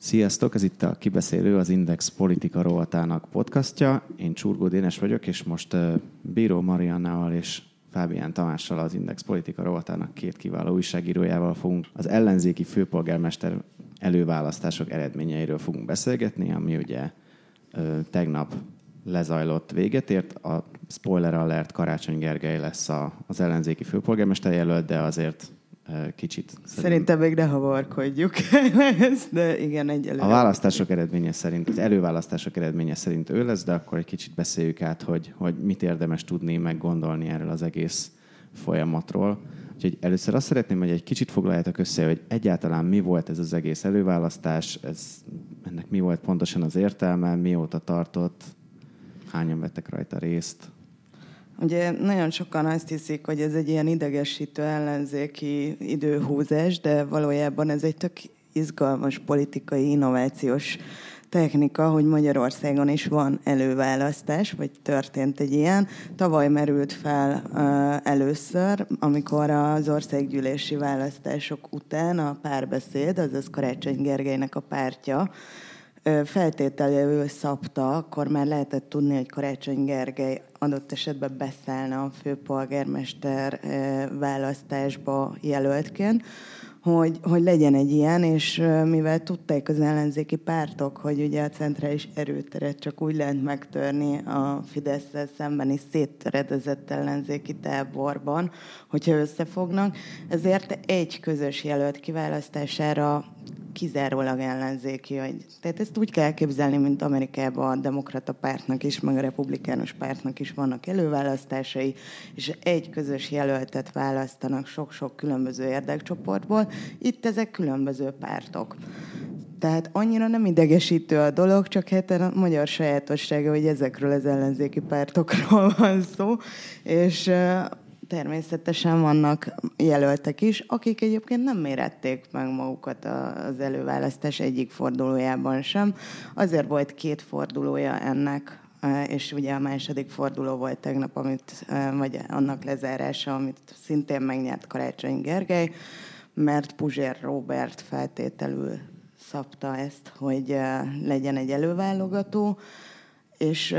Sziasztok, ez itt a Kibeszélő, az Index politika rovatának podcastja. Én Csurgó Dénes vagyok, és most Bíró Mariannával és Fábián Tamással az Index politika rovatának két kiváló újságírójával fogunk az ellenzéki főpolgármester előválasztások eredményeiről fogunk beszélgetni, ami ugye tegnap lezajlott véget ért. A spoiler alert Karácsony Gergely lesz az ellenzéki főpolgármester jelölt, de azért kicsit. Szerintem még ne havarkodjuk de igen, egyelőre. A választások eredménye szerint, az előválasztások eredménye szerint ő lesz, de akkor egy kicsit beszéljük át, hogy, hogy mit érdemes tudni, meg gondolni erről az egész folyamatról. Úgyhogy először azt szeretném, hogy egy kicsit foglaljátok össze, hogy egyáltalán mi volt ez az egész előválasztás, ez, ennek mi volt pontosan az értelme, mióta tartott, hányan vettek rajta részt. Ugye nagyon sokan azt hiszik, hogy ez egy ilyen idegesítő ellenzéki időhúzás, de valójában ez egy tök izgalmas politikai innovációs technika, hogy Magyarországon is van előválasztás, vagy történt egy ilyen. Tavaly merült fel uh, először, amikor az országgyűlési választások után a párbeszéd, azaz Karácsony Gergelynek a pártja, feltételéül szabta, akkor már lehetett tudni, hogy Karácsony Gergely adott esetben beszállna a főpolgármester választásba jelöltként, hogy, hogy legyen egy ilyen, és mivel tudták az ellenzéki pártok, hogy ugye a centrális erőteret csak úgy lehet megtörni a fidesz szembeni széttöredezett ellenzéki táborban, hogyha összefognak, ezért egy közös jelölt kiválasztására kizárólag ellenzéki. Hogy, tehát ezt úgy kell képzelni, mint Amerikában a demokrata pártnak is, meg a republikánus pártnak is vannak előválasztásai, és egy közös jelöltet választanak sok-sok különböző érdekcsoportból. Itt ezek különböző pártok. Tehát annyira nem idegesítő a dolog, csak hát a magyar sajátossága, hogy ezekről az ellenzéki pártokról van szó, és természetesen vannak jelöltek is, akik egyébként nem mérették meg magukat az előválasztás egyik fordulójában sem. Azért volt két fordulója ennek, és ugye a második forduló volt tegnap, amit, vagy annak lezárása, amit szintén megnyert Karácsony Gergely, mert Puzsér Robert feltételül szabta ezt, hogy legyen egy előválogató, és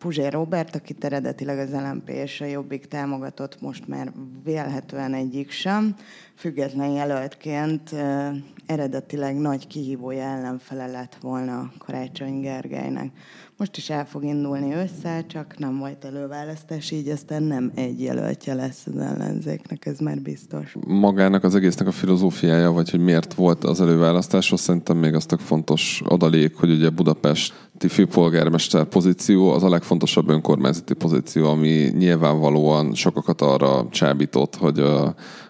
Puzsér Robert, akit eredetileg az LMP és a Jobbik támogatott, most már vélhetően egyik sem, független jelöltként eredetileg nagy kihívója ellenfele lett volna Karácsony Gergelynek. Most is el fog indulni össze, csak nem volt előválasztás, így aztán nem egy jelöltje lesz az ellenzéknek, ez már biztos. Magának az egésznek a filozófiája, vagy hogy miért volt az előválasztás, azt szerintem még az tök fontos adalék, hogy ugye Budapesti főpolgármester pozíció az a legfontosabb önkormányzati pozíció, ami nyilvánvalóan sokakat arra csábított, hogy,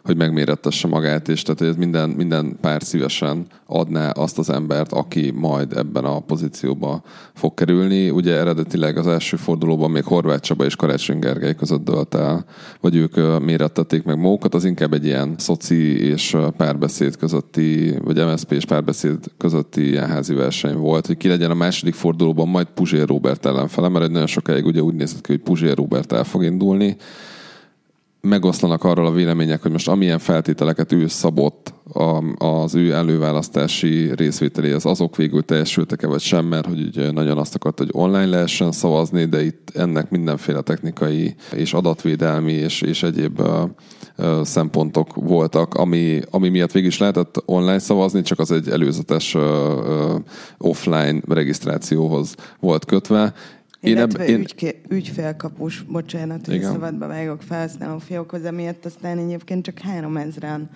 hogy megmérettesse magát, és tehát minden, minden pár szívesen adná azt az embert, aki majd ebben a pozícióba fog kerülni. Ugye eredetileg az első fordulóban még Horváth Csaba és Karácsony Gergely között dölt el, vagy ők mérettették meg magukat, az inkább egy ilyen szoci és párbeszéd közötti, vagy MSZP és párbeszéd közötti ilyen házi verseny volt, hogy ki legyen a második fordulóban majd Puzsér Robert ellenfele, mert nagyon sokáig ugye úgy nézett ki, hogy Puzsér Robert el fog indulni, megoszlanak arról a vélemények, hogy most amilyen feltételeket ő szabott az ő előválasztási részvételéhez, azok végül teljesültek-e vagy sem, mert hogy ugye nagyon azt akart, hogy online lehessen szavazni, de itt ennek mindenféle technikai és adatvédelmi és, és egyéb szempontok voltak, ami, ami miatt végig is lehetett online szavazni, csak az egy előzetes offline regisztrációhoz volt kötve, illetve én eb, én... ügyké, ügyfélkapus, bocsánat, hogy szabadba vágok felhasználó fiókhoz, emiatt aztán egyébként csak három ezeren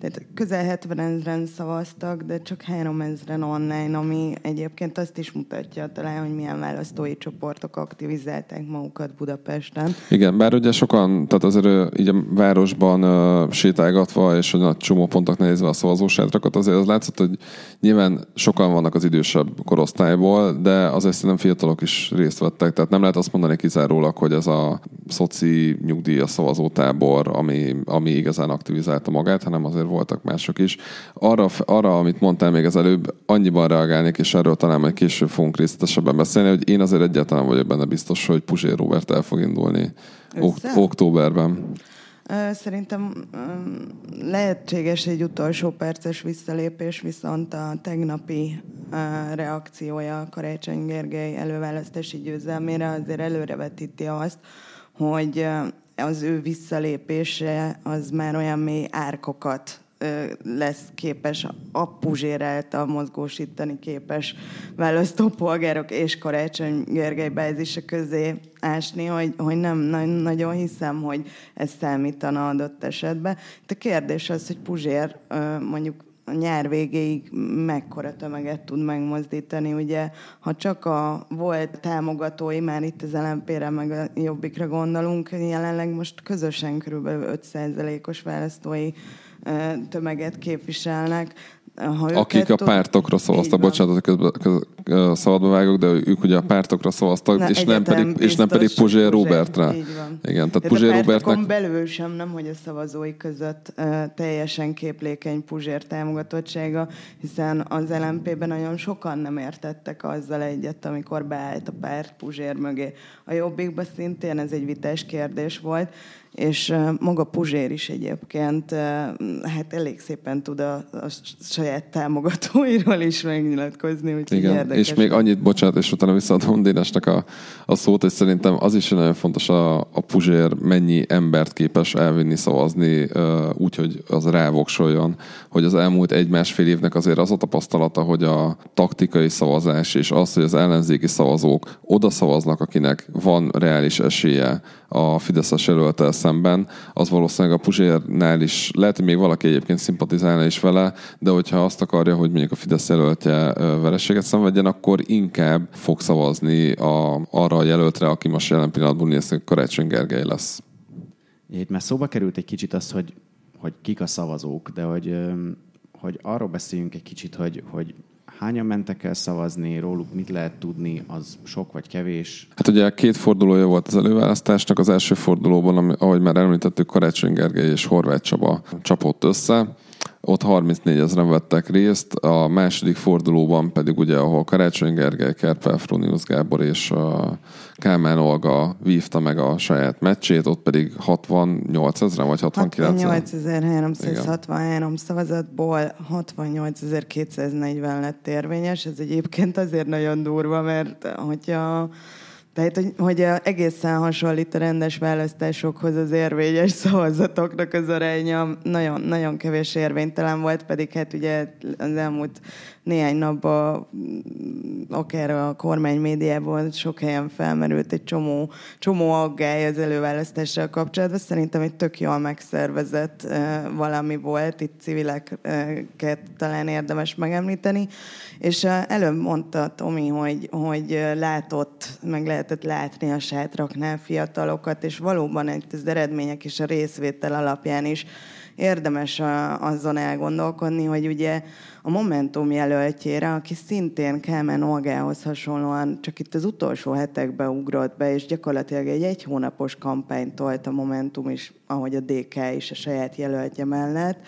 tehát közel 70 ezeren szavaztak, de csak 3 ezeren online, ami egyébként azt is mutatja talán, hogy milyen választói csoportok aktivizálták magukat Budapesten. Igen, bár ugye sokan, tehát azért így a városban uh, sétálgatva és a csomópontok nézve a szavazósátrakat, azért az látszott, hogy nyilván sokan vannak az idősebb korosztályból, de azért szerintem fiatalok is részt vettek, tehát nem lehet azt mondani kizárólag, hogy ez a szoci nyugdíja szavazótábor, ami, ami igazán aktivizálta magát, hanem azért voltak mások is. Arra, arra, amit mondtál még az előbb, annyiban reagálnék, és erről talán majd később fogunk részletesebben beszélni, hogy én azért egyáltalán vagyok benne biztos, hogy Puzsér Robert el fog indulni ok- októberben. Szerintem lehetséges egy utolsó perces visszalépés, viszont a tegnapi reakciója Karácsony Gergely előválasztási győzelmére azért előrevetíti azt, hogy az ő visszalépése az már olyan mély árkokat lesz képes a Puzsér által mozgósítani képes választópolgárok és Karácsony Gergely beezése közé ásni, hogy, hogy nem nagyon hiszem, hogy ez számítana adott esetben. De a kérdés az, hogy Puzsér mondjuk a nyár végéig mekkora tömeget tud megmozdítani. Ugye, ha csak a volt támogatói, már itt az LMP-re meg a Jobbikra gondolunk, jelenleg most közösen kb. 5%-os választói tömeget képviselnek. Ha Akik a pártokra szavaztak, bocsánat, közben, közben szabadba vágok, de ők ugye a pártokra szavaztak, Na, és, nem pedig, és nem pedig Puzsér Robertra. Igen, tehát Puzsér Robertnek... belül sem, nem, hogy a szavazói között uh, teljesen képlékeny Puzsér támogatottsága, hiszen az LMP-ben nagyon sokan nem értettek azzal egyet, amikor beállt a párt Puzsér mögé. A Jobbikban szintén ez egy vitás kérdés volt, és maga Puzsér is egyébként hát elég szépen tud a, a saját támogatóiról is megnyilatkozni, úgyhogy Igen, érdekes. és még annyit, bocsánat, és utána visszaadom Dénesnek a, a szót, és szerintem az is nagyon fontos a, a Puzsér mennyi embert képes elvinni szavazni, úgy, hogy az rávoksoljon, hogy az elmúlt egy-másfél évnek azért az a tapasztalata, hogy a taktikai szavazás és az, hogy az ellenzéki szavazók oda szavaznak, akinek van reális esélye a Fideszes jelöltel szemben, az valószínűleg a Puzsérnál is, lehet, hogy még valaki egyébként szimpatizálna is vele, de hogyha azt akarja, hogy mondjuk a Fidesz jelöltje vereséget szenvedjen, akkor inkább fog szavazni a, arra a jelöltre, aki most jelen pillanatban néz, Karácsony Gergely lesz. Itt már szóba került egy kicsit az, hogy, hogy kik a szavazók, de hogy, hogy arról beszéljünk egy kicsit, hogy, hogy hányan mentek el szavazni, róluk mit lehet tudni, az sok vagy kevés? Hát ugye két fordulója volt az előválasztásnak. Az első fordulóban, ahogy már említettük, Karácsony Gergely és Horváth Csaba csapott össze ott 34 ezeren vettek részt, a második fordulóban pedig ugye, ahol Karácsony Gergely, Kerpel Frunius Gábor és a Kálmán Olga vívta meg a saját meccsét, ott pedig 68 ezeren vagy 69 68.363 szavazatból 68.240 lett érvényes. Ez egyébként azért nagyon durva, mert hogyha tehát, hogy, hogy egészen hasonlít a rendes választásokhoz az érvényes szavazatoknak az aránya nagyon, nagyon kevés érvénytelen volt, pedig hát ugye az elmúlt néhány napban akár a kormány médiában sok helyen felmerült egy csomó, csomó aggály az előválasztással kapcsolatban. Szerintem egy tök jól megszervezett valami volt, itt civileket talán érdemes megemlíteni. És előbb mondta Tomi, hogy, hogy látott, meg lehetett látni a sátraknál fiatalokat, és valóban az eredmények és a részvétel alapján is érdemes azon elgondolkodni, hogy ugye a Momentum jelöltjére, aki szintén Kelmen Olgához hasonlóan csak itt az utolsó hetekben ugrott be, és gyakorlatilag egy egy hónapos kampányt tolt a Momentum is, ahogy a DK is a saját jelöltje mellett,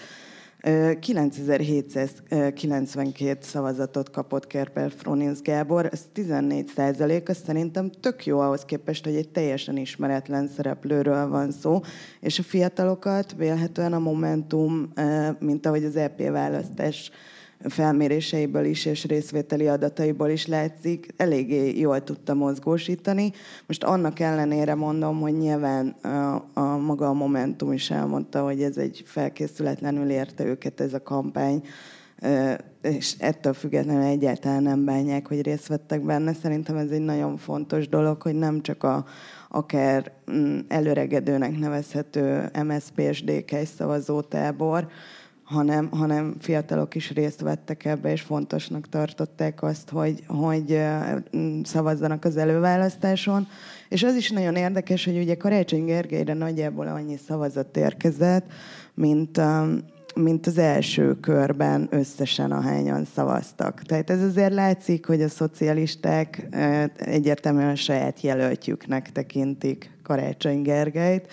9792 szavazatot kapott Kerper Froninsz Gábor, ez 14 százalék, az szerintem tök jó ahhoz képest, hogy egy teljesen ismeretlen szereplőről van szó, és a fiatalokat vélhetően a Momentum, mint ahogy az EP választás felméréseiből is és részvételi adataiból is látszik, eléggé jól tudta mozgósítani. Most annak ellenére mondom, hogy nyilván a, a maga a Momentum is elmondta, hogy ez egy felkészületlenül érte őket ez a kampány, és ettől függetlenül egyáltalán nem bánják, hogy részt vettek benne. Szerintem ez egy nagyon fontos dolog, hogy nem csak a, akár mm, előregedőnek nevezhető MSZP és DK szavazótábor, hanem, hanem fiatalok is részt vettek ebbe, és fontosnak tartották azt, hogy, hogy szavazzanak az előválasztáson. És az is nagyon érdekes, hogy ugye Karácsony Gergelyre nagyjából annyi szavazat érkezett, mint, mint az első körben összesen ahányan szavaztak. Tehát ez azért látszik, hogy a szocialisták egyértelműen a saját jelöltjüknek tekintik Karácsony Gergelyt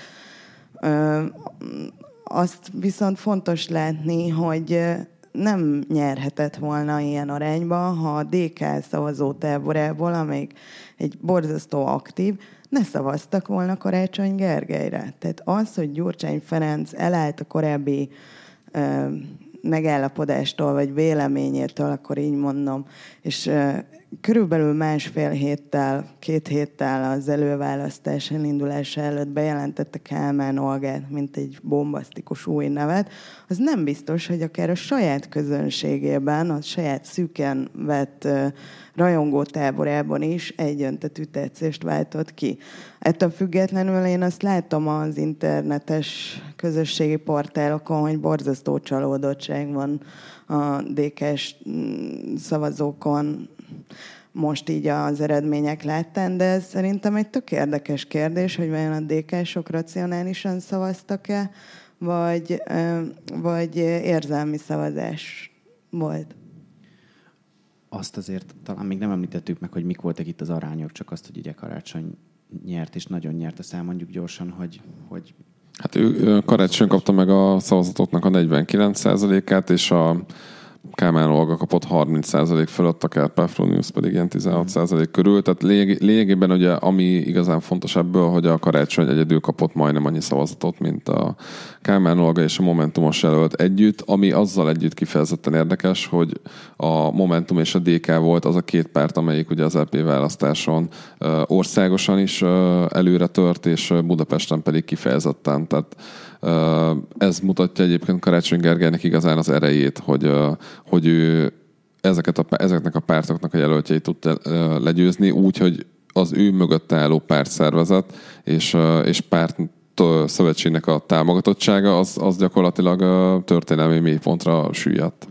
azt viszont fontos látni, hogy nem nyerhetett volna ilyen arányba, ha a DK szavazó táborából, amelyik egy borzasztó aktív, ne szavaztak volna Karácsony Gergelyre. Tehát az, hogy Gyurcsány Ferenc elállt a korábbi ö, megállapodástól, vagy véleményétől, akkor így mondom, és körülbelül másfél héttel, két héttel az előválasztás elindulása előtt bejelentette Kálmán Olgát, mint egy bombasztikus új nevet, az nem biztos, hogy akár a saját közönségében, a saját szűken vett rajongó táborában is egyöntetű tetszést váltott ki. Ettől függetlenül én azt látom az internetes közösségi portálokon, hogy borzasztó csalódottság van a DK-s mm, szavazókon most így az eredmények láttán, de ez szerintem egy tök érdekes kérdés, hogy vajon a DK-sok racionálisan szavaztak-e, vagy, vagy érzelmi szavazás volt. Azt azért talán még nem említettük meg, hogy mik voltak itt az arányok, csak azt, hogy ugye karácsony nyert, és nagyon nyert, azt elmondjuk gyorsan, hogy, hogy Hát ő karácsony kapta meg a szavazatoknak a 49%-át, és a Kálmán Olga kapott 30% fölött, a Kárpáfro News pedig ilyen 16% körül. Tehát lényeg, lényegében ugye, ami igazán fontos ebből, hogy a karácsony egyedül kapott majdnem annyi szavazatot, mint a Kálmán Olga és a Momentumos jelölt együtt, ami azzal együtt kifejezetten érdekes, hogy a Momentum és a DK volt az a két párt, amelyik ugye az LP választáson országosan is előre tört, és Budapesten pedig kifejezetten. Tehát ez mutatja egyébként Karácsony Gergelynek igazán az erejét, hogy, hogy ő ezeket a, ezeknek a pártoknak a jelöltjeit tudta legyőzni, úgy, hogy az ő mögött álló pártszervezet és, és párt szövetségnek a támogatottsága, az, az gyakorlatilag történelmi mélypontra süllyedt.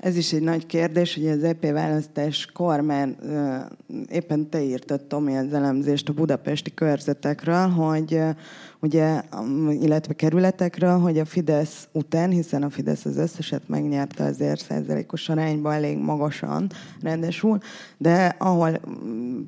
Ez is egy nagy kérdés, hogy az EP választáskor már éppen te írtad, Tomi, az elemzést a budapesti körzetekről, hogy ugye, illetve kerületekről, hogy a Fidesz után, hiszen a Fidesz az összeset megnyerte azért százalékos arányban elég magasan, rendesul, de ahol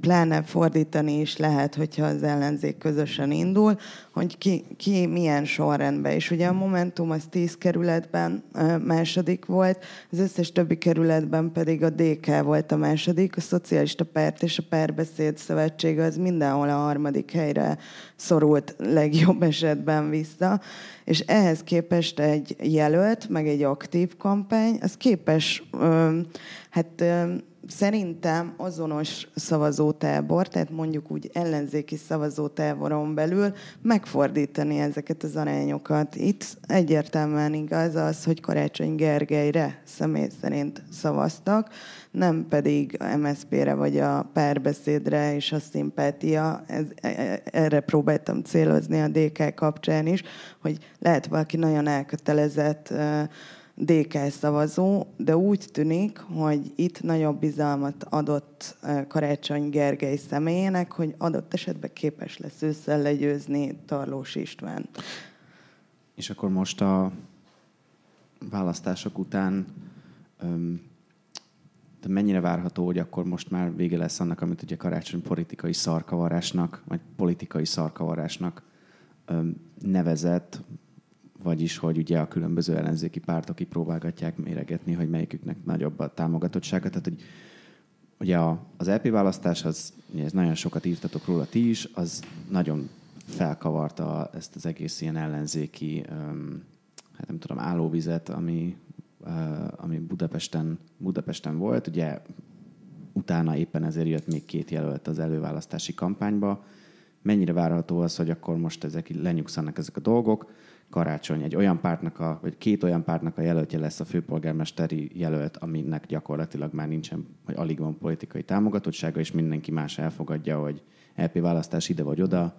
pláne fordítani is lehet, hogyha az ellenzék közösen indul, hogy ki, ki milyen sorrendben. És ugye a Momentum az 10 kerületben második volt, az összes többi kerületben pedig a DK volt a második, a Szocialista Párt és a Párbeszéd Szövetség az mindenhol a harmadik helyre szorult legjobb esetben vissza, és ehhez képest egy jelölt, meg egy aktív kampány, az képes, hát szerintem azonos szavazótábor, tehát mondjuk úgy ellenzéki szavazótáboron belül megfordítani ezeket az arányokat. Itt egyértelműen igaz az, hogy Karácsony Gergelyre személy szerint szavaztak, nem pedig MSZP-re vagy a párbeszédre és a szimpátia. Ez, e, e, erre próbáltam célozni a DK kapcsán is, hogy lehet valaki nagyon elkötelezett DK szavazó, de úgy tűnik, hogy itt nagyobb bizalmat adott Karácsony Gergely személyének, hogy adott esetben képes lesz ősszel legyőzni Tarlós István. És akkor most a választások után de mennyire várható, hogy akkor most már vége lesz annak, amit ugye karácsony politikai szarkavarásnak, vagy politikai szarkavarásnak nevezett, vagyis, hogy ugye a különböző ellenzéki pártok kipróbálgatják méregetni, hogy melyiküknek nagyobb a támogatottsága. Tehát, hogy ugye a, az LP választás, az, ez nagyon sokat írtatok róla ti is, az nagyon felkavarta ezt az egész ilyen ellenzéki, hát nem tudom, állóvizet, ami, ami Budapesten, Budapesten volt. Ugye utána éppen ezért jött még két jelölt az előválasztási kampányba. Mennyire várható az, hogy akkor most ezek lenyugszanak ezek a dolgok? Karácsony egy olyan pártnak, a, vagy két olyan pártnak a jelöltje lesz a főpolgármesteri jelölt, aminek gyakorlatilag már nincsen, vagy alig van politikai támogatottsága, és mindenki más elfogadja, hogy LP választás ide vagy oda,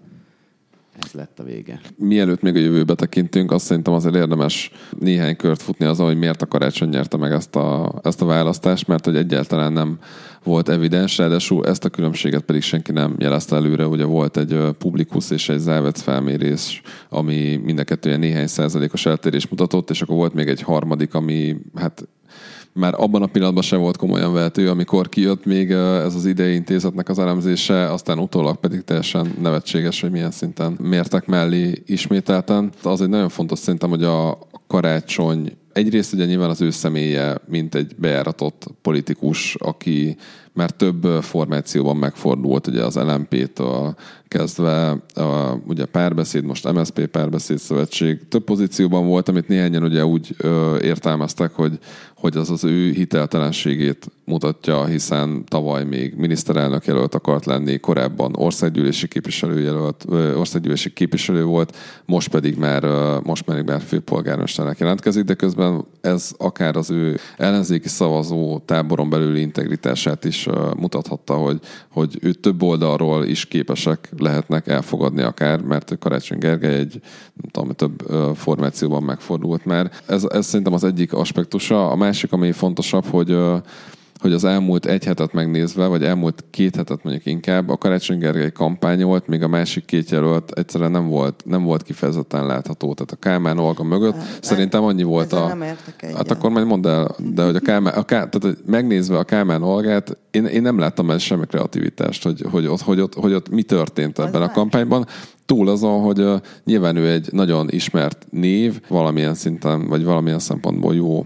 ez lett a vége. Mielőtt még a jövőbe tekintünk, azt szerintem azért érdemes néhány kört futni azon, hogy miért a karácsony nyerte meg ezt a, ezt a választást, mert hogy egyáltalán nem volt evidens, ráadásul ezt a különbséget pedig senki nem jelezte előre. Ugye volt egy publikus és egy závec felmérés, ami mind a néhány százalékos eltérés mutatott, és akkor volt még egy harmadik, ami hát már abban a pillanatban sem volt komolyan vehető, amikor kijött még ez az idei intézetnek az elemzése, aztán utólag pedig teljesen nevetséges, hogy milyen szinten mértek mellé ismételten. Az egy nagyon fontos szerintem, hogy a karácsony egyrészt ugye nyilván az ő személye, mint egy bejáratott politikus, aki már több formációban megfordult, ugye az LMP-től kezdve, a, ugye párbeszéd, most MSP párbeszéd szövetség, több pozícióban volt, amit néhányan ugye úgy ö, értelmeztek, hogy, hogy az az ő hiteltelenségét mutatja, hiszen tavaly még miniszterelnök jelölt akart lenni, korábban országgyűlési képviselő jelölt, országgyűlési képviselő volt, most pedig már, most pedig már főpolgármesternek jelentkezik, de közben ez akár az ő ellenzéki szavazó táboron belüli integritását is mutathatta, hogy, hogy ő több oldalról is képesek lehetnek elfogadni akár, mert Karácsony Gergely egy nem tudom, több formációban megfordult már. Ez, ez szerintem az egyik aspektusa. A másik, ami fontosabb, hogy hogy az elmúlt egy hetet megnézve, vagy elmúlt két hetet mondjuk inkább, a Karácsony Gergely kampány volt, még a másik két jelölt egyszerűen nem volt, nem volt kifejezetten látható. Tehát a Kálmán Olga mögött de, szerintem annyi volt a... Nem hát akkor majd mondd el, de hogy a Kálmán, a Ká, tehát megnézve a Kálmán Olgát, én, én nem láttam ez semmi kreativitást, hogy, hogy, ott, hogy, ott, hogy ott mi történt ebben a kampányban. Túl azon, hogy uh, nyilván ő egy nagyon ismert név, valamilyen szinten, vagy valamilyen szempontból jó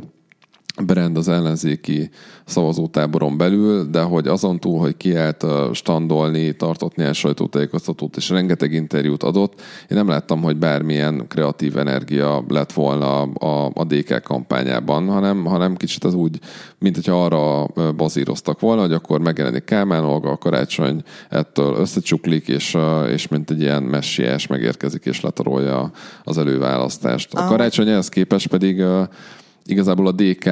brand az ellenzéki szavazótáboron belül, de hogy azon túl, hogy kiállt standolni, tartott néhány sajtótájékoztatót, és rengeteg interjút adott, én nem láttam, hogy bármilyen kreatív energia lett volna a, a DK kampányában, hanem, hanem kicsit az úgy, mint hogyha arra bazíroztak volna, hogy akkor megjelenik Kálmán Olga, a karácsony ettől összecsuklik, és, és mint egy ilyen messiás megérkezik, és letarolja az előválasztást. A karácsony ehhez képest pedig igazából a DK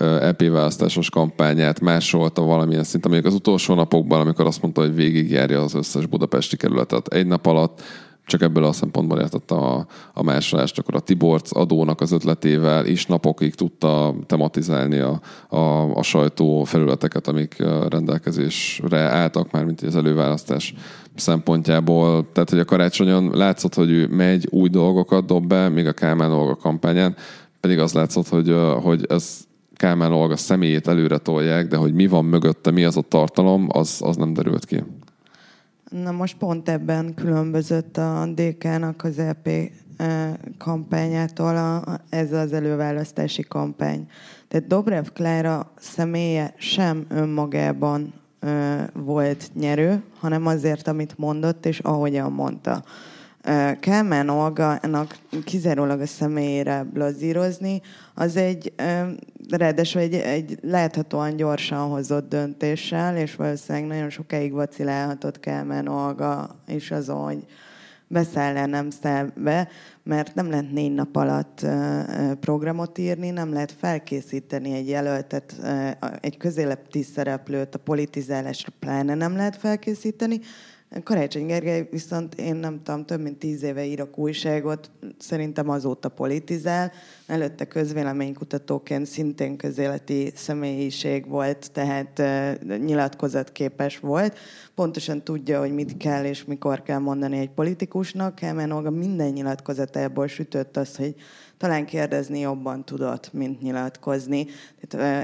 EP választásos kampányát másolta valamilyen szinten, mondjuk az utolsó napokban, amikor azt mondta, hogy végigjárja az összes budapesti kerületet egy nap alatt, csak ebből a szempontból értette a, a másolást, akkor a Tiborc adónak az ötletével is napokig tudta tematizálni a, a, a sajtó felületeket, amik rendelkezésre álltak már, mint az előválasztás szempontjából. Tehát, hogy a karácsonyon látszott, hogy ő megy, új dolgokat dob be, még a Kálmán Olga kampányán pedig az látszott, hogy, hogy ez Kálmán Olga személyét előre tolják, de hogy mi van mögötte, mi az a tartalom, az, az nem derült ki. Na most pont ebben különbözött a DK-nak az EP kampányától a, ez az előválasztási kampány. Tehát Dobrev Klára személye sem önmagában ö, volt nyerő, hanem azért, amit mondott, és ahogyan mondta. Kálmán Olga-nak kizárólag a személyére blazírozni, az egy, ráadásul egy, egy láthatóan gyorsan hozott döntéssel, és valószínűleg nagyon sokáig vacilálhatott Kálmán Olga is azon, hogy beszáll-e, nem száll mert nem lehet négy nap alatt programot írni, nem lehet felkészíteni egy jelöltet, egy közéleti szereplőt a politizálásra pláne nem lehet felkészíteni, Karácsony Gergely viszont én nem tudom, több mint tíz éve írok újságot, szerintem azóta politizál. Előtte közvéleménykutatóként szintén közéleti személyiség volt, tehát uh, nyilatkozatképes volt. Pontosan tudja, hogy mit kell és mikor kell mondani egy politikusnak. Kálmán Olga minden nyilatkozatából sütött az, hogy talán kérdezni jobban tudott, mint nyilatkozni.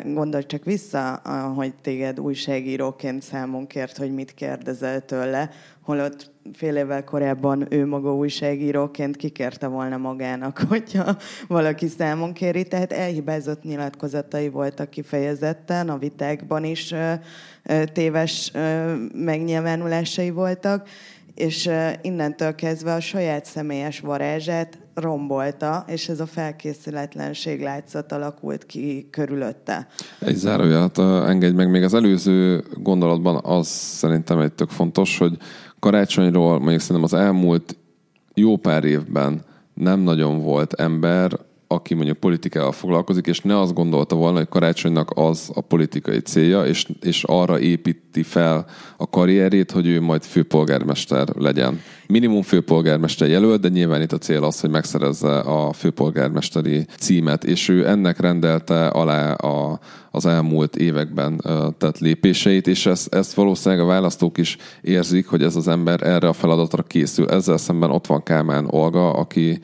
Gondolj csak vissza, hogy téged újságíróként számon kért, hogy mit kérdezel tőle, holott fél évvel korábban ő maga újságíróként kikérte volna magának, hogyha valaki számon kéri. Tehát elhibázott nyilatkozatai voltak kifejezetten, a vitákban is téves megnyilvánulásai voltak, és innentől kezdve a saját személyes varázsát rombolta, és ez a felkészületlenség látszat alakult ki körülötte. Egy zárójelet engedj meg, még az előző gondolatban az szerintem egy tök fontos, hogy karácsonyról mondjuk szerintem az elmúlt jó pár évben nem nagyon volt ember, aki mondjuk politikával foglalkozik, és ne azt gondolta volna, hogy karácsonynak az a politikai célja, és, és arra építi fel a karrierét, hogy ő majd főpolgármester legyen. Minimum főpolgármester jelölt, de nyilván itt a cél az, hogy megszerezze a főpolgármesteri címet, és ő ennek rendelte alá a, az elmúlt években tett lépéseit, és ezt, ezt valószínűleg a választók is érzik, hogy ez az ember erre a feladatra készül. Ezzel szemben ott van Kálmán Olga, aki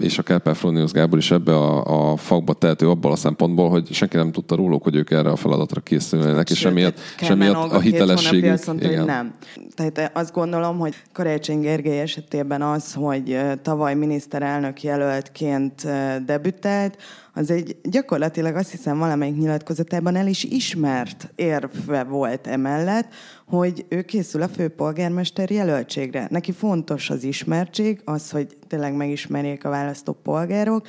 és a Kepler Fronius Gábor is ebbe a, a fakba tehető abból a szempontból, hogy senki nem tudta róluk, hogy ők erre a feladatra készülnek, és emiatt, és emiatt a hitelességük... Azt mondta, igen. hogy nem. Tehát azt gondolom, hogy Karácsony Gergely esetében az, hogy tavaly miniszterelnök jelöltként debütált, az egy gyakorlatilag azt hiszem valamelyik nyilatkozatában el is ismert érve volt emellett, hogy ő készül a főpolgármester jelöltségre. Neki fontos az ismertség, az, hogy tényleg megismerjék a választó polgárok,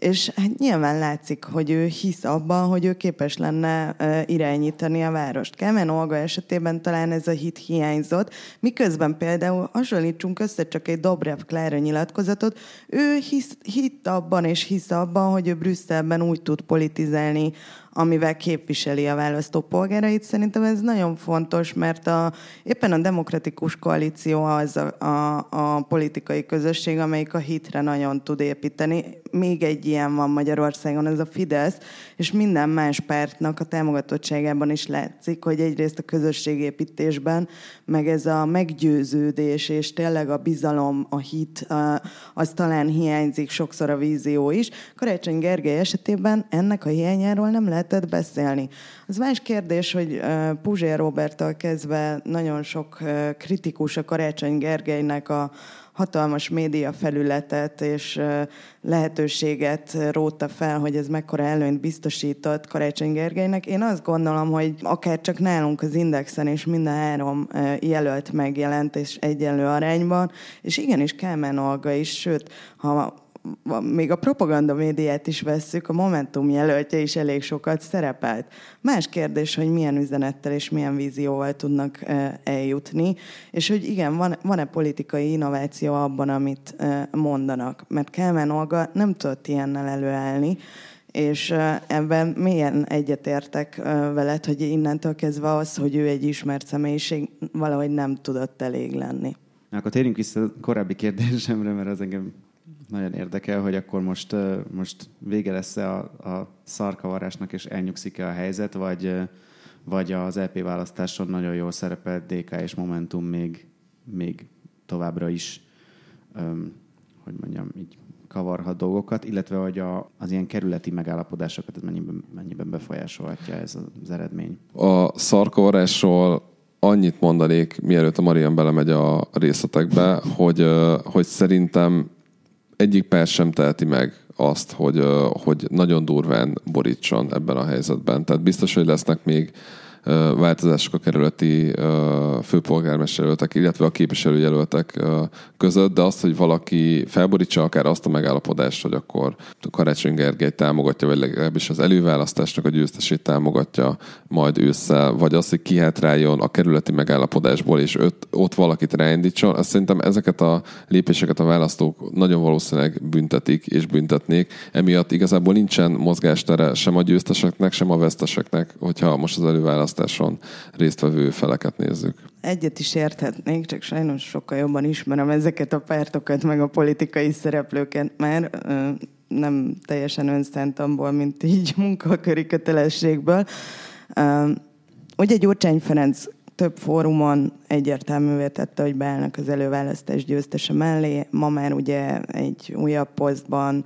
és hát nyilván látszik, hogy ő hisz abban, hogy ő képes lenne irányítani a várost. Kemen Olga esetében talán ez a hit hiányzott, miközben például hasonlítsunk össze csak egy Dobrev Klára nyilatkozatot, ő hisz, hitt abban és hisz abban, hogy ő Brüsszelben úgy tud politizálni, amivel képviseli a választópolgárait. Szerintem ez nagyon fontos, mert a, éppen a demokratikus koalíció az a, a, a politikai közösség, amelyik a hitre nagyon tud építeni. Még egy ilyen van Magyarországon, ez a Fidesz, és minden más pártnak a támogatottságában is látszik, hogy egyrészt a közösségépítésben, meg ez a meggyőződés, és tényleg a bizalom, a hit, az talán hiányzik, sokszor a vízió is. Karácsony Gergely esetében ennek a hiányáról nem lehet lehetett beszélni. Az más kérdés, hogy Puzsér Roberttal kezdve nagyon sok kritikus a Karácsony Gergelynek a hatalmas média felületet és lehetőséget rótta fel, hogy ez mekkora előnyt biztosított Karácsony Gergelynek. Én azt gondolom, hogy akár csak nálunk az Indexen és minden három jelölt megjelent, és egyenlő arányban, és igenis Kálmán Olga is, sőt, ha még a propaganda médiát is vesszük, a Momentum jelöltje is elég sokat szerepelt. Más kérdés, hogy milyen üzenettel és milyen vízióval tudnak eljutni, és hogy igen, van, van-e politikai innováció abban, amit mondanak. Mert Kálmán Olga nem tudott ilyennel előállni, és ebben mélyen egyetértek veled, hogy innentől kezdve az, hogy ő egy ismert személyiség, valahogy nem tudott elég lenni. Akkor térjünk vissza a korábbi kérdésemre, mert az engem nagyon érdekel, hogy akkor most, most vége lesz-e a, a szarkavarásnak, és elnyugszik-e a helyzet, vagy, vagy az EP választáson nagyon jól szerepelt DK és Momentum még, még továbbra is, öm, hogy mondjam, így kavarhat dolgokat, illetve hogy a, az ilyen kerületi megállapodásokat ez mennyiben, mennyiben befolyásolhatja ez az eredmény. A szarkavarásról annyit mondanék, mielőtt a Marian belemegy a részletekbe, hogy, hogy szerintem egyik perc sem teheti meg azt, hogy, hogy nagyon durván borítson ebben a helyzetben. Tehát biztos, hogy lesznek még változások a kerületi főpolgármesterjelöltek, illetve a képviselőjelöltek között, de azt, hogy valaki felborítsa akár azt a megállapodást, hogy akkor Karácsony Gergely támogatja, vagy legalábbis az előválasztásnak a győztesét támogatja majd ősszel, vagy az, hogy kihátráljon a kerületi megállapodásból, és öt, ott valakit ráindítson, azt szerintem ezeket a lépéseket a választók nagyon valószínűleg büntetik és büntetnék. Emiatt igazából nincsen mozgástere sem a győzteseknek, sem a veszteseknek, hogyha most az előválasztás választáson résztvevő feleket nézzük. Egyet is érthetnék, csak sajnos sokkal jobban ismerem ezeket a pártokat, meg a politikai szereplőket már nem teljesen önszántamból, mint így munkaköri kötelességből. Ugye Gyurcsány Ferenc több fórumon egyértelművé tette, hogy beállnak az előválasztás győztese mellé. Ma már ugye egy újabb posztban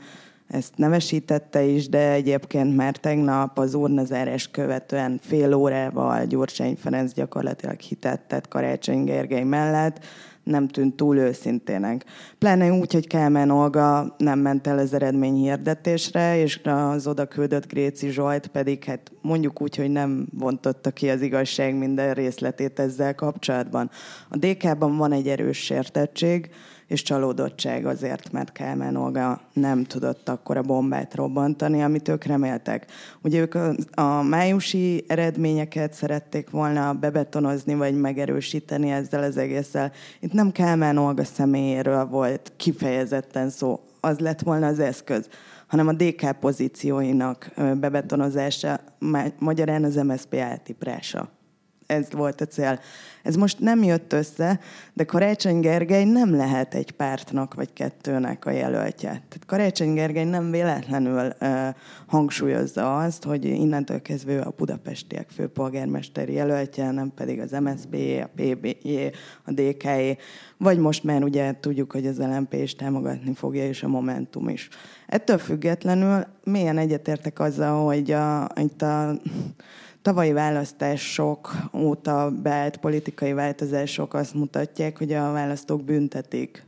ezt nevesítette is, de egyébként már tegnap az urnazárás követően fél órával Gyurcsány Ferenc gyakorlatilag hitettet Karácsony Gergely mellett, nem tűnt túl őszintének. Pláne úgy, hogy Kálmán Olga nem ment el az eredmény hirdetésre, és az oda küldött Gréci Zsolt pedig hát mondjuk úgy, hogy nem vontotta ki az igazság minden részletét ezzel kapcsolatban. A DK-ban van egy erős sértettség, és csalódottság azért, mert Kálmán Olga nem tudott akkor a bombát robbantani, amit ők reméltek. Ugye ők a, májusi eredményeket szerették volna bebetonozni, vagy megerősíteni ezzel az egésszel. Itt nem Kálmán Olga személyéről volt kifejezetten szó, az lett volna az eszköz hanem a DK pozícióinak bebetonozása, magyarán az MSZP eltiprása ez volt a cél. Ez most nem jött össze, de Karácsony Gergely nem lehet egy pártnak vagy kettőnek a jelöltje. Tehát Karácsony Gergely nem véletlenül uh, hangsúlyozza azt, hogy innentől kezdve a budapestiek főpolgármesteri jelöltje, nem pedig az MSZP, a PBJ, a DK, vagy most már ugye tudjuk, hogy az LMP is támogatni fogja, és a Momentum is. Ettől függetlenül mélyen egyetértek azzal, hogy a, itt a tavalyi választások óta beállt politikai változások azt mutatják, hogy a választók büntetik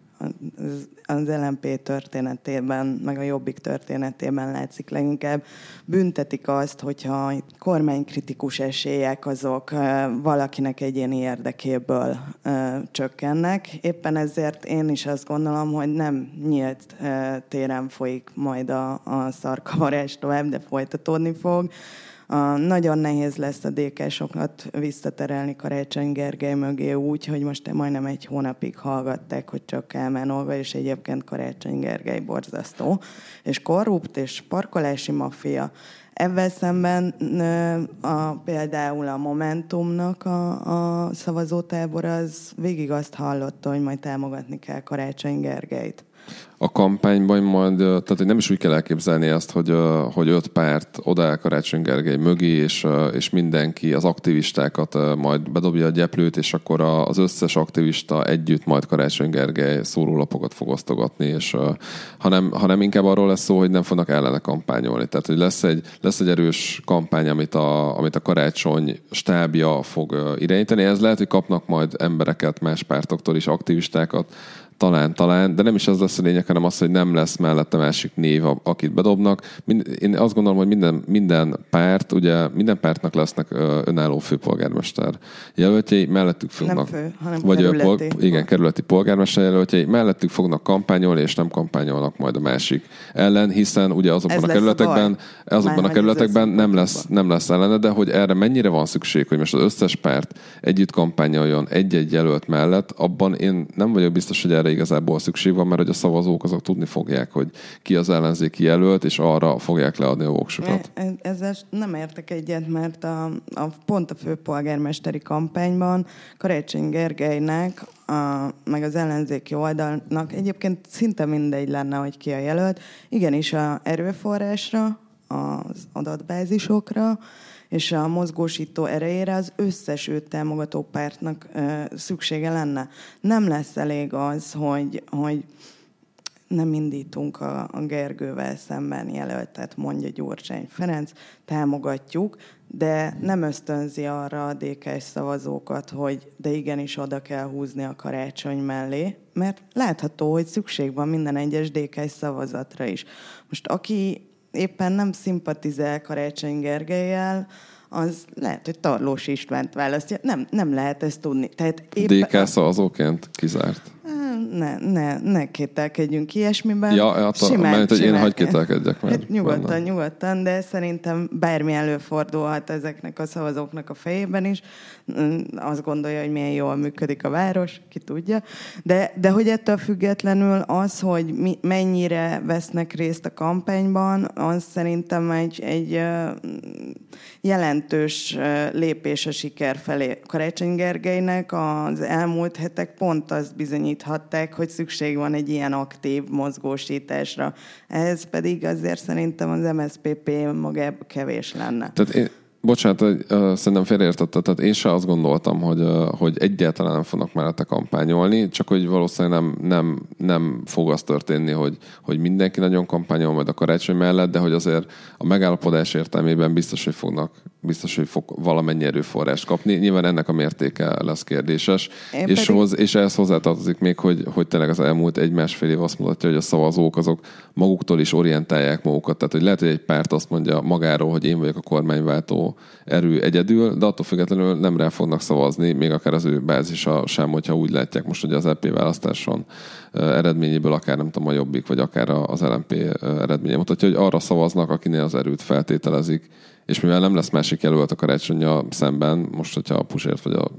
az LMP történetében, meg a Jobbik történetében látszik leginkább. Büntetik azt, hogyha kormánykritikus esélyek azok valakinek egyéni érdekéből csökkennek. Éppen ezért én is azt gondolom, hogy nem nyílt téren folyik majd a, a szarkavarás tovább, de folytatódni fog a, nagyon nehéz lesz a DK-sokat visszaterelni Karácsony Gergely mögé úgy, hogy most majdnem egy hónapig hallgatták, hogy csak Kálmán Olga, és egyébként Karácsony Gergely borzasztó, és korrupt, és parkolási maffia. Ebben szemben a, például a Momentumnak a, a szavazótábor az végig azt hallotta, hogy majd támogatni kell Karácsony Gergelyt a kampányban majd, tehát hogy nem is úgy kell elképzelni ezt, hogy, hogy öt párt odaáll Karácsony Gergely mögé, és, és mindenki az aktivistákat majd bedobja a gyeplőt, és akkor az összes aktivista együtt majd Karácsony Gergely szórólapokat fog osztogatni, és, hanem, hanem inkább arról lesz szó, hogy nem fognak ellene kampányolni. Tehát, hogy lesz egy, lesz egy erős kampány, amit a, amit a Karácsony stábja fog irányítani. Ez lehet, hogy kapnak majd embereket más pártoktól is, aktivistákat, talán, talán, de nem is az lesz a lényeg, hanem az, hogy nem lesz mellette másik név, akit bedobnak. Én azt gondolom, hogy minden, minden párt, ugye minden pártnak lesznek önálló főpolgármester jelöltjei, mellettük fognak. Nem fő, hanem vagy kerületi. Pol, igen, kerületi polgármester jelöltjei, mellettük fognak kampányolni, és nem kampányolnak majd a másik ellen, hiszen ugye azokban Ez a kerületekben, a azokban Már a kerületekben nem lesz, nem lesz ellene, de hogy erre mennyire van szükség, hogy most az összes párt együtt kampányoljon egy-egy jelölt mellett, abban én nem vagyok biztos, hogy erre erre igazából szükség van, mert hogy a szavazók azok tudni fogják, hogy ki az ellenzéki jelölt, és arra fogják leadni a voksukat. E, ezzel nem értek egyet, mert a, a pont a főpolgármesteri kampányban Karácsony Gergelynek, a, meg az ellenzéki oldalnak egyébként szinte mindegy lenne, hogy ki a jelölt. Igenis a erőforrásra, az adatbázisokra, és a mozgósító erejére az összes őt támogató pártnak szüksége lenne. Nem lesz elég az, hogy, hogy nem indítunk a, a Gergővel szemben jelöltet, mondja Gyurcsány Ferenc, támogatjuk, de nem ösztönzi arra a dk szavazókat, hogy de igenis oda kell húzni a karácsony mellé, mert látható, hogy szükség van minden egyes dk szavazatra is. Most aki éppen nem szimpatizál Karácsony Gergelyel, az lehet, hogy Tarlós Istvánt választja. Nem, nem lehet ezt tudni. Tehát éppen... DK szavazóként kizárt ne, ne, ne kételkedjünk ilyesmiben. Ja, hát simán, mert, hogy én hagy kételkedjek meg. Hát nyugodtan, benne. nyugodtan, de szerintem bármi előfordulhat ezeknek a szavazóknak a fejében is. Mm, azt gondolja, hogy milyen jól működik a város, ki tudja. De, de hogy ettől függetlenül az, hogy mi, mennyire vesznek részt a kampányban, az szerintem egy, egy jelentős lépés a siker felé. Karácsony Gergelynek az elmúlt hetek pont azt bizonyíthatták, hogy szükség van egy ilyen aktív mozgósításra. Ez pedig azért szerintem az MSZPP magában kevés lenne. Tehát én Bocsánat, szerintem félreértette, tehát én sem azt gondoltam, hogy, hogy egyáltalán nem fognak mellette kampányolni, csak hogy valószínűleg nem, nem, nem fog az történni, hogy, hogy mindenki nagyon kampányol majd a karácsony mellett, de hogy azért a megállapodás értelmében biztos, hogy fognak, biztos, hogy fog valamennyi erőforrást kapni. Nyilván ennek a mértéke lesz kérdéses. és, pedig... hoz, és ehhez hozzátartozik még, hogy, hogy tényleg az elmúlt egy-másfél év azt mutatja, hogy a szavazók azok maguktól is orientálják magukat. Tehát, hogy lehet, hogy egy párt azt mondja magáról, hogy én vagyok a kormányváltó erő egyedül, de attól függetlenül nem rá fognak szavazni, még akár az ő bázisa sem, hogyha úgy látják most, hogy az EP választáson eredményéből akár nem tudom, a Jobbik, vagy akár az LMP eredménye mutatja, hogy arra szavaznak, akinél az erőt feltételezik, és mivel nem lesz másik jelölt a karácsonya szemben, most, hogyha a Pusért vagy a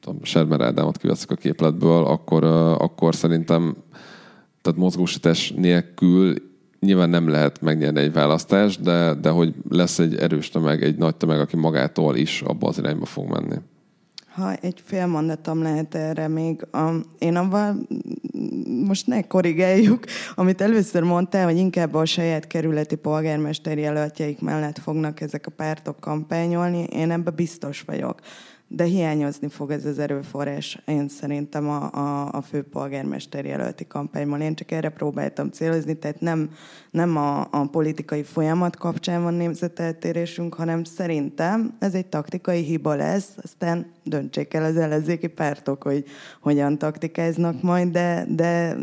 tudom, Sermer Ádámot kiveszik a képletből, akkor, akkor szerintem tehát mozgósítás nélkül nyilván nem lehet megnyerni egy választást, de, de hogy lesz egy erős tömeg, egy nagy tömeg, aki magától is abba az irányba fog menni. Ha egy fél mondatom lehet erre még, a, én avval most ne korrigáljuk, amit először mondtál, hogy inkább a saját kerületi polgármester jelöltjeik mellett fognak ezek a pártok kampányolni, én ebbe biztos vagyok de hiányozni fog ez az erőforrás, én szerintem a, a, a főpolgármester jelölti kampányban. Én csak erre próbáltam célozni, tehát nem, nem a, a politikai folyamat kapcsán van nézeteltérésünk, hanem szerintem ez egy taktikai hiba lesz, aztán döntsék el az ellenzéki pártok, hogy hogyan taktikáznak majd, de, de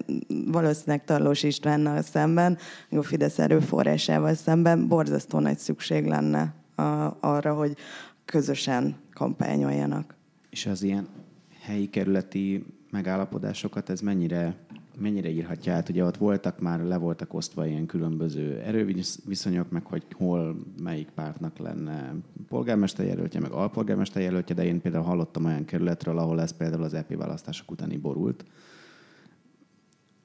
valószínűleg Tarlós Istvánnal szemben, a Fidesz erőforrásával szemben borzasztó nagy szükség lenne arra, hogy közösen kampányoljanak. És az ilyen helyi kerületi megállapodásokat ez mennyire, mennyire írhatja át? Ugye ott voltak már, le voltak osztva ilyen különböző erőviszonyok, meg hogy hol melyik pártnak lenne polgármester jelöltje, meg alpolgármester jelöltje, de én például hallottam olyan kerületről, ahol ez például az EP választások utáni borult.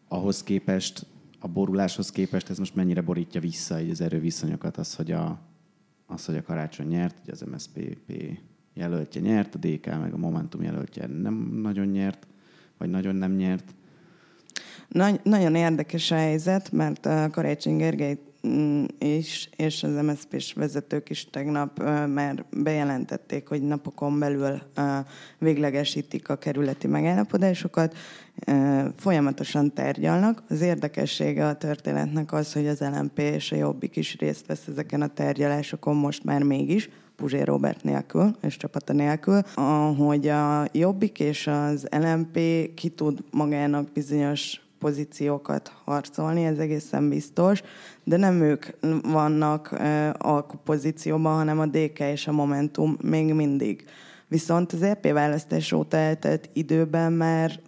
Ahhoz képest, a boruláshoz képest ez most mennyire borítja vissza az erőviszonyokat, az, hogy a, az, hogy a karácsony nyert, hogy az MSZPP jelöltje nyert, a DK meg a Momentum jelöltje nem nagyon nyert, vagy nagyon nem nyert. Nagy, nagyon érdekes a helyzet, mert Karácsony Gergely mm, és, és az MSZP-s vezetők is tegnap már bejelentették, hogy napokon belül véglegesítik a kerületi megállapodásokat, folyamatosan tárgyalnak. Az érdekessége a történetnek az, hogy az LMP és a Jobbik is részt vesz ezeken a tárgyalásokon most már mégis, Puzsé Robert nélkül és csapata nélkül, hogy a Jobbik és az LMP ki tud magának bizonyos pozíciókat harcolni, ez egészen biztos, de nem ők vannak uh, alkupozícióban, hanem a DK és a Momentum még mindig. Viszont az EP választás óta eltelt időben már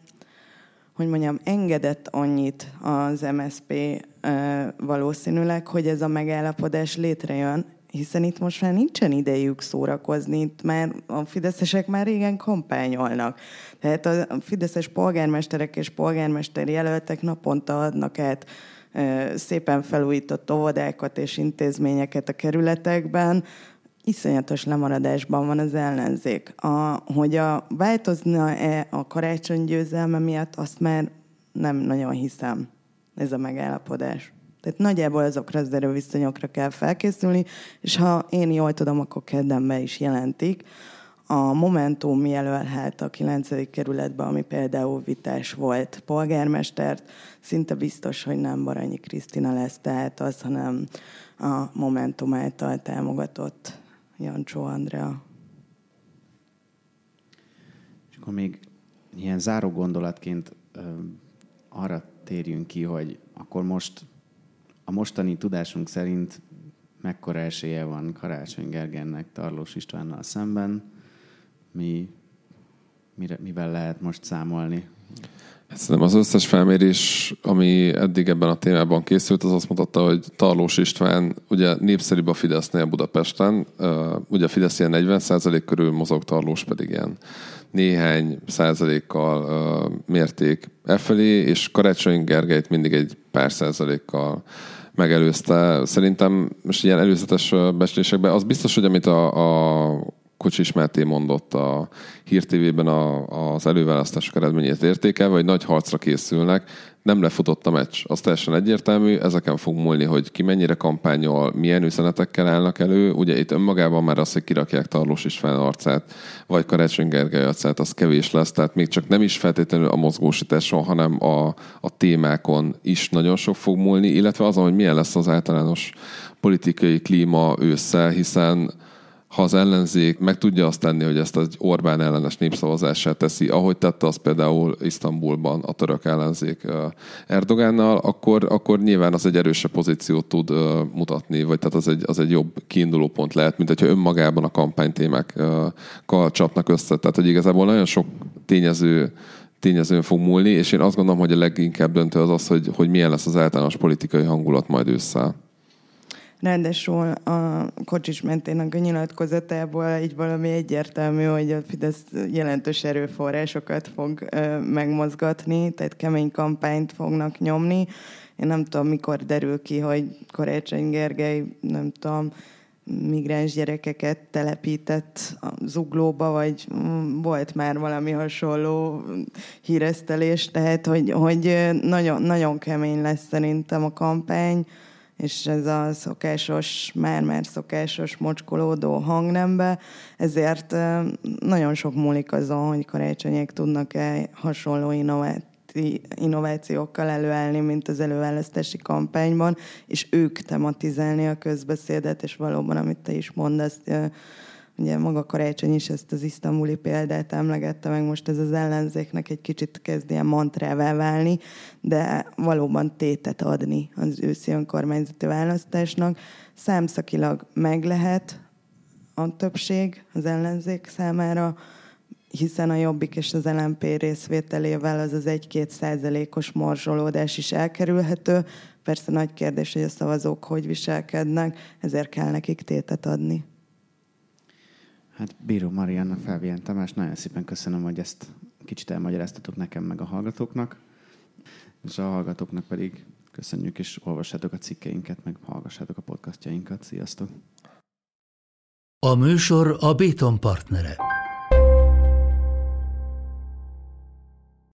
hogy mondjam, engedett annyit az MSP valószínűleg, hogy ez a megállapodás létrejön, hiszen itt most már nincsen idejük szórakozni, itt már a fideszesek már régen kampányolnak. Tehát a fideszes polgármesterek és polgármesteri jelöltek naponta adnak át szépen felújított óvodákat és intézményeket a kerületekben, iszonyatos lemaradásban van az ellenzék. A, hogy a változna-e a karácsony győzelme miatt, azt már nem nagyon hiszem, ez a megállapodás. Tehát nagyjából azokra az erőviszonyokra kell felkészülni, és ha én jól tudom, akkor keddenbe is jelentik. A Momentum jelölhet a 9. kerületben, ami például vitás volt polgármestert, szinte biztos, hogy nem Baranyi Krisztina lesz, tehát az, hanem a Momentum által támogatott Jancsó Andrea. És akkor még ilyen záró gondolatként arra térjünk ki, hogy akkor most a mostani tudásunk szerint mekkora esélye van Karácsony Gergennek Tarlós Istvánnal szemben, mi, mire, mivel lehet most számolni? Szerintem az összes felmérés, ami eddig ebben a témában készült, az azt mutatta, hogy Tarlós István ugye népszerűbb a Fidesznél Budapesten. Ugye a Fidesz ilyen 40% körül mozog, Tarlós pedig ilyen néhány százalékkal mérték e felé, és Karácsony Gergelyt mindig egy pár százalékkal megelőzte. Szerintem most ilyen előzetes becslésekben az biztos, hogy amit a, a Kocsis Máté mondott a Hír a, az előválasztások eredményét értékelve, hogy nagy harcra készülnek, nem lefutott a meccs. Az teljesen egyértelmű, ezeken fog múlni, hogy ki mennyire kampányol, milyen üzenetekkel állnak elő. Ugye itt önmagában már az, hogy kirakják Tarlós István arcát, vagy Karácsony Gergely arcát, az kevés lesz. Tehát még csak nem is feltétlenül a mozgósításon, hanem a, a témákon is nagyon sok fog múlni, illetve azon, hogy milyen lesz az általános politikai klíma ősszel, hiszen ha az ellenzék meg tudja azt tenni, hogy ezt egy Orbán ellenes népszavazással teszi, ahogy tette az például Isztambulban a török ellenzék Erdogánnal, akkor, akkor nyilván az egy erősebb pozíciót tud mutatni, vagy tehát az egy, az egy jobb kiinduló pont lehet, mint hogyha önmagában a kampánytémákkal csapnak össze. Tehát, hogy igazából nagyon sok tényező tényezőn fog múlni, és én azt gondolom, hogy a leginkább döntő az az, hogy, hogy milyen lesz az általános politikai hangulat majd ősszel. Ráadásul a Kocsis mentének a nyilatkozatából így valami egyértelmű, hogy a Fidesz jelentős erőforrásokat fog ö, megmozgatni, tehát kemény kampányt fognak nyomni. Én nem tudom, mikor derül ki, hogy Korácsony Gergely, nem tudom, migráns gyerekeket telepített a zuglóba, vagy volt már valami hasonló híresztelés, tehát hogy, hogy nagyon, nagyon kemény lesz szerintem a kampány és ez a szokásos, már-már szokásos mocskolódó hangnembe, ezért nagyon sok múlik azon, hogy karácsonyék tudnak-e hasonló innovációkkal előállni, mint az előválasztási kampányban, és ők tematizálni a közbeszédet, és valóban, amit te is mondasz, Ugye maga Karácsony is ezt az isztambuli példát emlegette, meg most ez az ellenzéknek egy kicsit kezd ilyen mantrává válni, de valóban tétet adni az őszi önkormányzati választásnak. Számszakilag meg lehet a többség az ellenzék számára, hiszen a Jobbik és az LMP részvételével az az 1-2 százalékos morzsolódás is elkerülhető. Persze nagy kérdés, hogy a szavazók hogy viselkednek, ezért kell nekik tétet adni. Hát Bíró Marianna, Fábián Tamás, nagyon szépen köszönöm, hogy ezt kicsit elmagyaráztatok nekem meg a hallgatóknak, és a hallgatóknak pedig köszönjük, és olvassátok a cikkeinket, meg hallgassátok a podcastjainkat. Sziasztok! A műsor a Béton partnere.